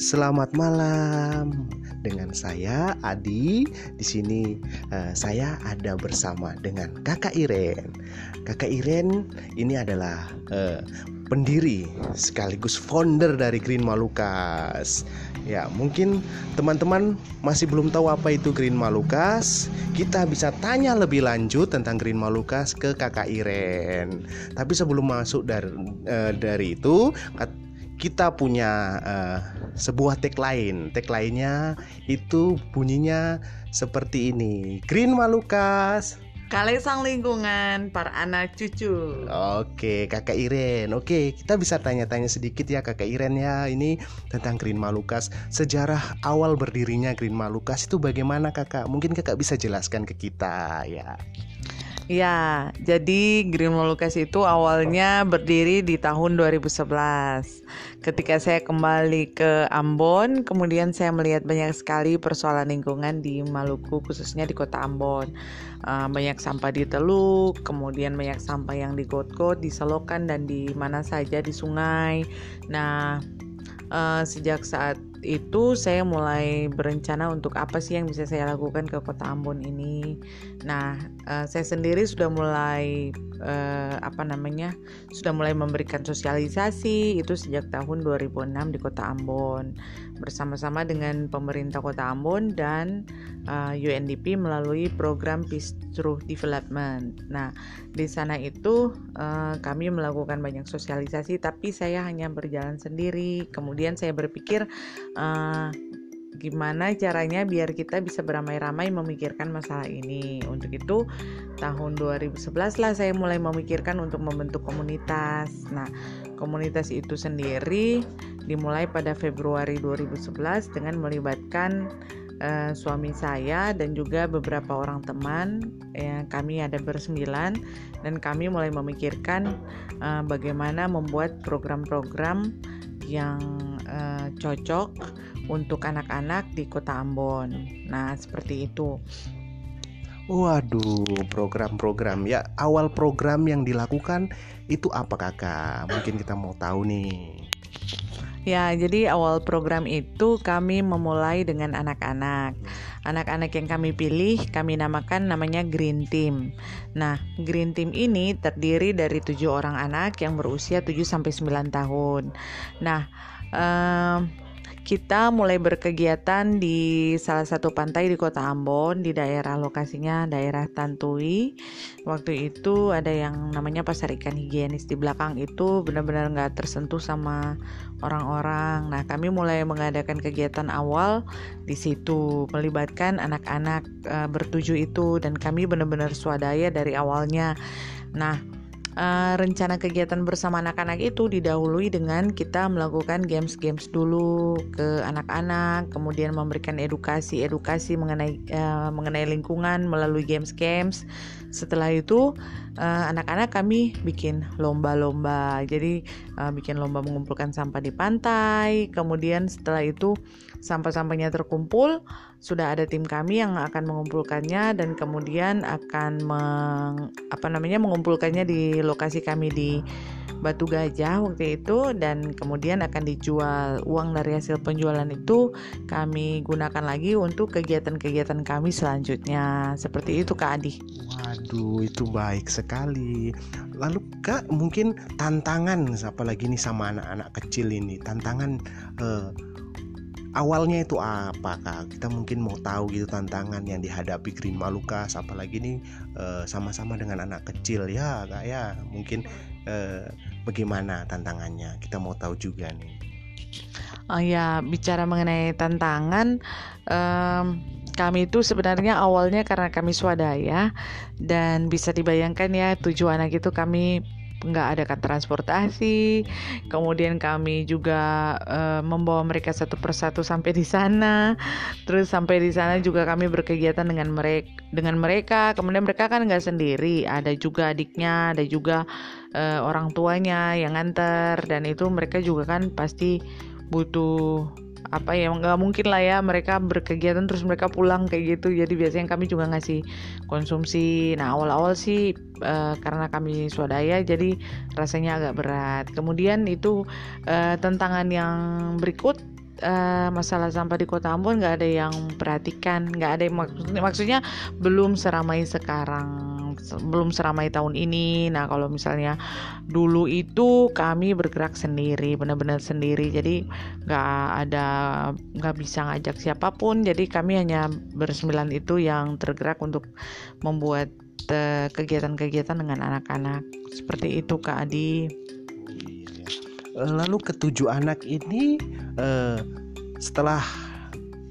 Selamat malam dengan saya Adi. Di sini uh, saya ada bersama dengan Kakak Iren. Kakak Iren ini adalah uh, pendiri sekaligus founder dari Green Malukas. Ya, mungkin teman-teman masih belum tahu apa itu Green Malukas. Kita bisa tanya lebih lanjut tentang Green Malukas ke Kakak Iren. Tapi sebelum masuk dari uh, dari itu, kita punya uh, sebuah tagline. Tagline-nya itu bunyinya seperti ini. Green Malukas. Kalesang lingkungan para anak cucu. Oke, Kakak Iren. Oke, kita bisa tanya-tanya sedikit ya Kakak Iren ya. Ini tentang Green Malukas. Sejarah awal berdirinya Green Malukas itu bagaimana Kakak? Mungkin Kakak bisa jelaskan ke kita ya. Ya, jadi Green Molukas itu awalnya berdiri di tahun 2011. Ketika saya kembali ke Ambon, kemudian saya melihat banyak sekali persoalan lingkungan di Maluku, khususnya di kota Ambon. Uh, banyak sampah di Teluk, kemudian banyak sampah yang di got-got, di selokan, dan di mana saja di sungai. Nah, uh, sejak saat itu saya mulai berencana untuk apa sih yang bisa saya lakukan ke kota Ambon ini. Nah, uh, saya sendiri sudah mulai uh, apa namanya? sudah mulai memberikan sosialisasi itu sejak tahun 2006 di kota Ambon bersama-sama dengan pemerintah kota Ambon dan uh, UNDP melalui program Peace Through Development. Nah, di sana itu uh, kami melakukan banyak sosialisasi tapi saya hanya berjalan sendiri. Kemudian saya berpikir uh, gimana caranya biar kita bisa beramai-ramai memikirkan masalah ini. Untuk itu tahun 2011 lah saya mulai memikirkan untuk membentuk komunitas. Nah, komunitas itu sendiri dimulai pada Februari 2011 dengan melibatkan uh, suami saya dan juga beberapa orang teman. Ya, kami ada bersembilan dan kami mulai memikirkan uh, bagaimana membuat program-program yang uh, cocok untuk anak-anak di Kota Ambon. Nah, seperti itu. Waduh, program-program ya. Awal program yang dilakukan itu apa kakak? Mungkin kita mau tahu nih. Ya, jadi awal program itu kami memulai dengan anak-anak. Anak-anak yang kami pilih kami namakan namanya Green Team. Nah, Green Team ini terdiri dari tujuh orang anak yang berusia 7 sampai 9 tahun. Nah, um, kita mulai berkegiatan di salah satu pantai di kota Ambon di daerah lokasinya daerah Tantui. Waktu itu ada yang namanya pasar ikan higienis di belakang itu benar-benar nggak tersentuh sama orang-orang. Nah kami mulai mengadakan kegiatan awal di situ melibatkan anak-anak e, bertuju itu dan kami benar-benar swadaya dari awalnya. Nah uh, rencana kegiatan bersama anak-anak itu didahului dengan kita melakukan games-games dulu ke anak-anak, kemudian memberikan edukasi-edukasi mengenai uh, mengenai lingkungan melalui games-games. Setelah itu uh, anak-anak kami bikin lomba-lomba. Jadi uh, bikin lomba mengumpulkan sampah di pantai. Kemudian setelah itu sampah-sampahnya terkumpul, sudah ada tim kami yang akan mengumpulkannya dan kemudian akan meng, apa namanya mengumpulkannya di lokasi kami di Batu Gajah waktu itu dan kemudian akan dijual uang dari hasil penjualan itu kami gunakan lagi untuk kegiatan-kegiatan kami selanjutnya seperti itu Kak Adi. Waduh itu baik sekali. Lalu Kak mungkin tantangan apalagi nih sama anak-anak kecil ini tantangan uh, awalnya itu apa kak? Kita mungkin mau tahu gitu tantangan yang dihadapi Green Malukas apalagi nih uh, sama-sama dengan anak kecil ya kak ya. Mungkin uh, bagaimana tantangannya? Kita mau tahu juga nih. Oh ya bicara mengenai tantangan kami itu sebenarnya awalnya karena kami swadaya dan bisa dibayangkan ya tujuh anak itu kami nggak ada kan transportasi. Kemudian kami juga uh, membawa mereka satu persatu sampai di sana. Terus sampai di sana juga kami berkegiatan dengan mereka dengan mereka. Kemudian mereka kan nggak sendiri. Ada juga adiknya ada juga uh, orang tuanya yang nganter. Dan itu mereka juga kan pasti butuh apa ya nggak mungkin lah ya mereka berkegiatan terus mereka pulang kayak gitu. Jadi biasanya kami juga ngasih konsumsi. Nah awal-awal sih uh, karena kami swadaya jadi rasanya agak berat. Kemudian itu uh, tantangan yang berikut uh, masalah sampah di kota Ambon nggak ada yang perhatikan nggak ada yang maksudnya, maksudnya belum seramai sekarang belum seramai tahun ini. Nah kalau misalnya dulu itu kami bergerak sendiri benar-benar sendiri. Jadi nggak ada nggak bisa ngajak siapa pun. Jadi kami hanya bersembilan itu yang tergerak untuk membuat uh, kegiatan-kegiatan dengan anak-anak. Seperti itu Kak Adi. Lalu ketujuh anak ini uh, setelah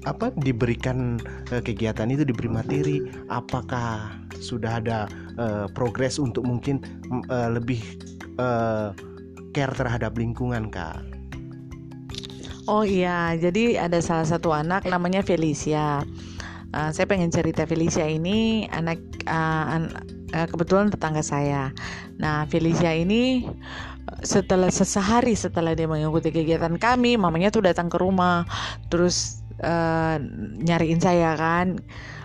apa diberikan uh, kegiatan itu diberi materi apakah sudah ada uh, progres untuk mungkin uh, lebih uh, care terhadap lingkungan kak Oh iya, jadi ada salah satu anak namanya Felicia. Uh, saya pengen cerita Felicia ini anak uh, an uh, kebetulan tetangga saya. Nah Felicia ini setelah sesehari setelah dia mengikuti kegiatan kami, mamanya tuh datang ke rumah, terus uh, nyariin saya kan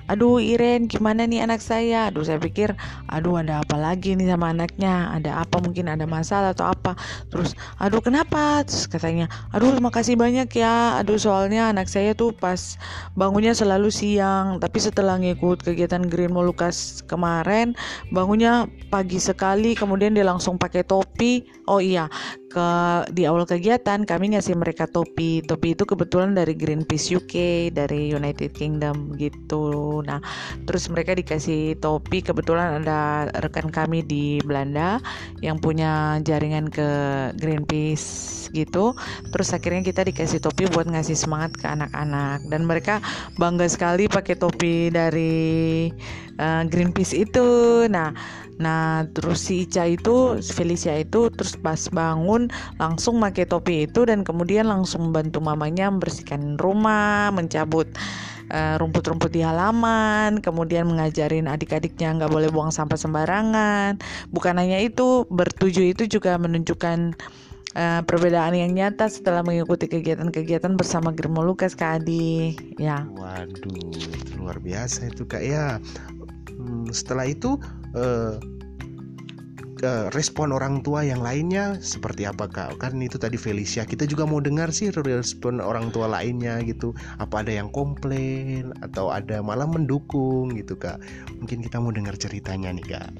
aduh Iren gimana nih anak saya? Aduh saya pikir aduh ada apa lagi nih sama anaknya? Ada apa? Mungkin ada masalah atau apa? Terus aduh kenapa? Terus katanya aduh terima kasih banyak ya. Aduh soalnya anak saya tuh pas bangunnya selalu siang. Tapi setelah ngikut kegiatan Green Molukas kemarin bangunnya pagi sekali kemudian dia langsung pakai topi. Oh iya ke di awal kegiatan kami ngasih mereka topi. Topi itu kebetulan dari Greenpeace UK dari United Kingdom gitu. Nah terus mereka dikasih topi. Kebetulan ada rekan kami di Belanda yang punya jaringan ke Greenpeace gitu. Terus akhirnya kita dikasih topi buat ngasih semangat ke anak-anak. Dan mereka bangga sekali pakai topi dari uh, Greenpeace itu nah Nah terus si Ica itu Felicia itu terus pas bangun langsung pakai topi itu dan kemudian langsung membantu mamanya membersihkan rumah, mencabut uh, rumput-rumput di halaman, kemudian mengajarin adik-adiknya nggak boleh buang sampah sembarangan. Bukan hanya itu, bertuju itu juga menunjukkan uh, perbedaan yang nyata setelah mengikuti kegiatan-kegiatan bersama Germo Lukas Kak Adi. Ya. Waduh, luar biasa itu Kak ya. Hmm, setelah itu uh, respon orang tua yang lainnya seperti apa kak? Kan itu tadi Felicia. Kita juga mau dengar sih respon orang tua lainnya gitu. Apa ada yang komplain atau ada malah mendukung gitu kak? Mungkin kita mau dengar ceritanya nih kak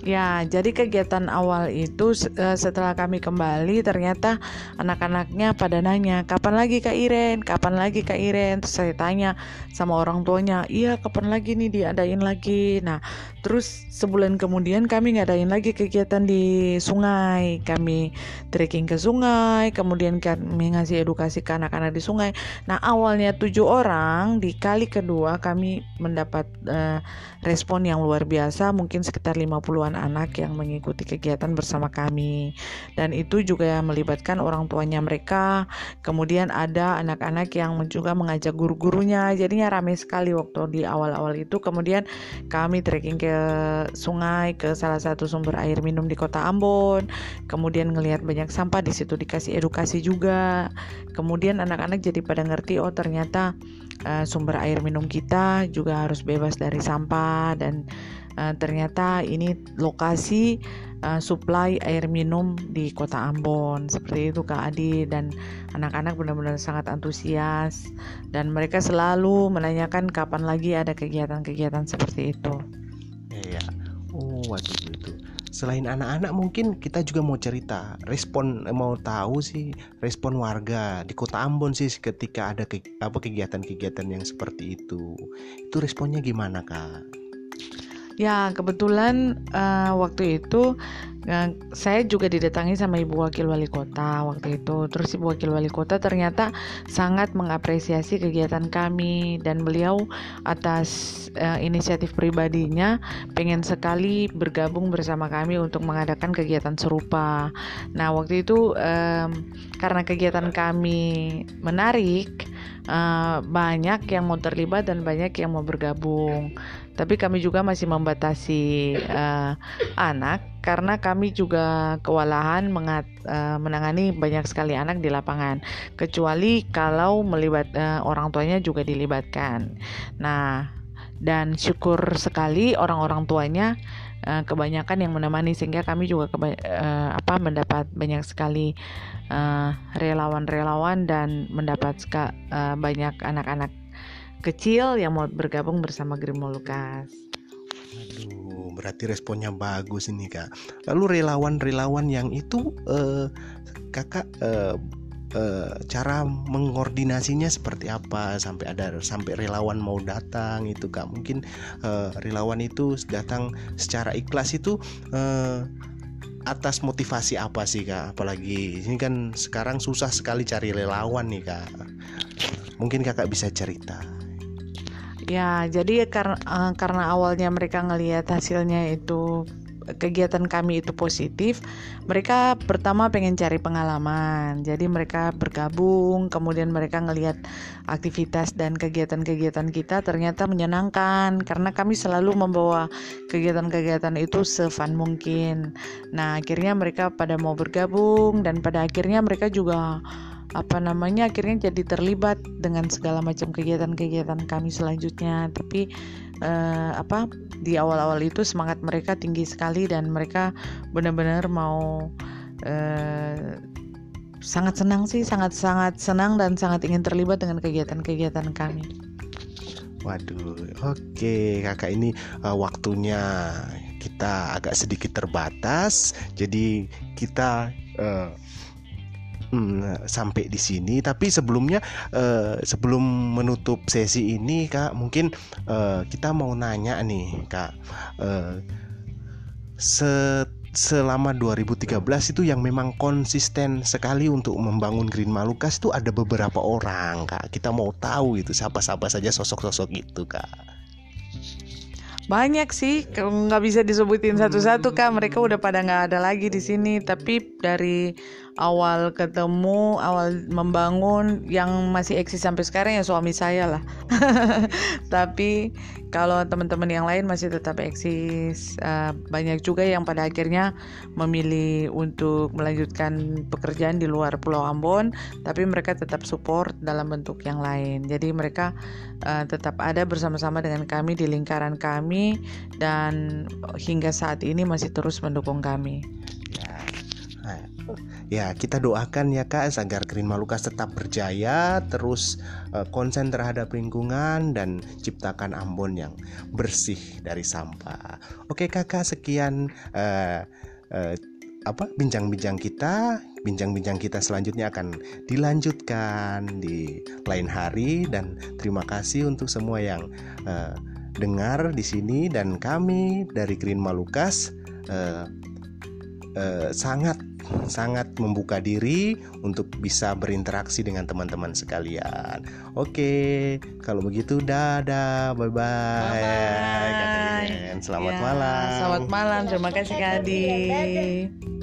Ya, jadi kegiatan awal itu eh, setelah kami kembali ternyata anak-anaknya pada nanya, "Kapan lagi Kak Iren? Kapan lagi Kak Iren?" Terus saya tanya sama orang tuanya, "Iya, kapan lagi nih diadain lagi?" Nah, terus sebulan kemudian kami ngadain lagi kegiatan di sungai. Kami trekking ke sungai, kemudian kami ngasih edukasi ke anak-anak di sungai. Nah, awalnya tujuh orang, di kali kedua kami mendapat uh, respon yang luar biasa, mungkin sekitar 50-an anak yang mengikuti kegiatan bersama kami. Dan itu juga melibatkan orang tuanya mereka. Kemudian ada anak-anak yang juga mengajak guru-gurunya. Jadinya ramai sekali waktu di awal-awal itu. Kemudian kami trekking ke sungai ke salah satu sumber air minum di kota Ambon. Kemudian ngelihat banyak sampah di situ dikasih edukasi juga. Kemudian anak-anak jadi pada ngerti oh ternyata uh, sumber air minum kita juga harus bebas dari sampah dan uh, ternyata ini lokasi uh, supply air minum di kota Ambon seperti itu Kak Adi dan anak-anak benar-benar sangat antusias dan mereka selalu menanyakan kapan lagi ada kegiatan-kegiatan seperti itu. Iya. Oh, itu. Selain anak-anak mungkin kita juga mau cerita respon mau tahu sih respon warga di kota Ambon sih ketika ada ke, apa kegiatan-kegiatan yang seperti itu. Itu responnya gimana kak? Ya, kebetulan uh, waktu itu uh, saya juga didatangi sama Ibu Wakil Wali Kota waktu itu. Terus Ibu Wakil Wali Kota ternyata sangat mengapresiasi kegiatan kami dan beliau atas uh, inisiatif pribadinya pengen sekali bergabung bersama kami untuk mengadakan kegiatan serupa. Nah, waktu itu um, karena kegiatan kami menarik, uh, banyak yang mau terlibat dan banyak yang mau bergabung tapi kami juga masih membatasi uh, anak karena kami juga kewalahan mengat, uh, menangani banyak sekali anak di lapangan kecuali kalau melibat uh, orang tuanya juga dilibatkan. Nah, dan syukur sekali orang-orang tuanya uh, kebanyakan yang menemani sehingga kami juga uh, apa mendapat banyak sekali relawan-relawan uh, dan mendapat uh, banyak anak-anak kecil yang mau bergabung bersama Grimo Lukas. Aduh, berarti responnya bagus ini kak. Lalu relawan-relawan yang itu uh, kakak uh, uh, cara mengordinasinya seperti apa? Sampai ada sampai relawan mau datang itu kak. Mungkin uh, relawan itu datang secara ikhlas itu uh, atas motivasi apa sih kak? Apalagi ini kan sekarang susah sekali cari relawan nih kak. Mungkin kakak bisa cerita. Ya, jadi karena karena awalnya mereka ngelihat hasilnya itu kegiatan kami itu positif, mereka pertama pengen cari pengalaman. Jadi mereka bergabung, kemudian mereka ngelihat aktivitas dan kegiatan-kegiatan kita ternyata menyenangkan karena kami selalu membawa kegiatan-kegiatan itu sefun mungkin. Nah, akhirnya mereka pada mau bergabung dan pada akhirnya mereka juga apa namanya akhirnya jadi terlibat dengan segala macam kegiatan-kegiatan kami selanjutnya tapi eh, apa di awal-awal itu semangat mereka tinggi sekali dan mereka benar-benar mau eh, sangat senang sih sangat-sangat senang dan sangat ingin terlibat dengan kegiatan-kegiatan kami. Waduh, oke kakak ini uh, waktunya kita agak sedikit terbatas, jadi kita uh, hmm, sampai di sini. Tapi sebelumnya uh, sebelum menutup sesi ini kak, mungkin uh, kita mau nanya nih kak, uh, se selama 2013 itu yang memang konsisten sekali untuk membangun Green Malukas itu ada beberapa orang kak. Kita mau tahu itu siapa-siapa saja sosok-sosok itu kak. Banyak sih, nggak bisa disebutin satu-satu kak. Mereka udah pada nggak ada lagi di sini. Tapi dari awal ketemu, awal membangun yang masih eksis sampai sekarang ya suami saya lah. Tapi kalau teman-teman yang lain masih tetap eksis. Uh, banyak juga yang pada akhirnya memilih untuk melanjutkan pekerjaan di luar Pulau Ambon, tapi mereka tetap support dalam bentuk yang lain. Jadi mereka uh, tetap ada bersama-sama dengan kami di lingkaran kami dan hingga saat ini masih terus mendukung kami. Ya, kita doakan ya Kak agar Green Malukas tetap berjaya, terus uh, konsen terhadap lingkungan dan ciptakan Ambon yang bersih dari sampah. Oke Kakak, sekian uh, uh, apa bincang-bincang kita. Bincang-bincang kita selanjutnya akan dilanjutkan di lain hari. Dan terima kasih untuk semua yang uh, dengar di sini. Dan kami dari Green Malukas uh, uh, sangat sangat membuka diri untuk bisa berinteraksi dengan teman-teman sekalian. Oke, kalau begitu dadah, bye bye. bye, -bye. Selamat ya, malam. Selamat malam, terima kasih Kak Adi.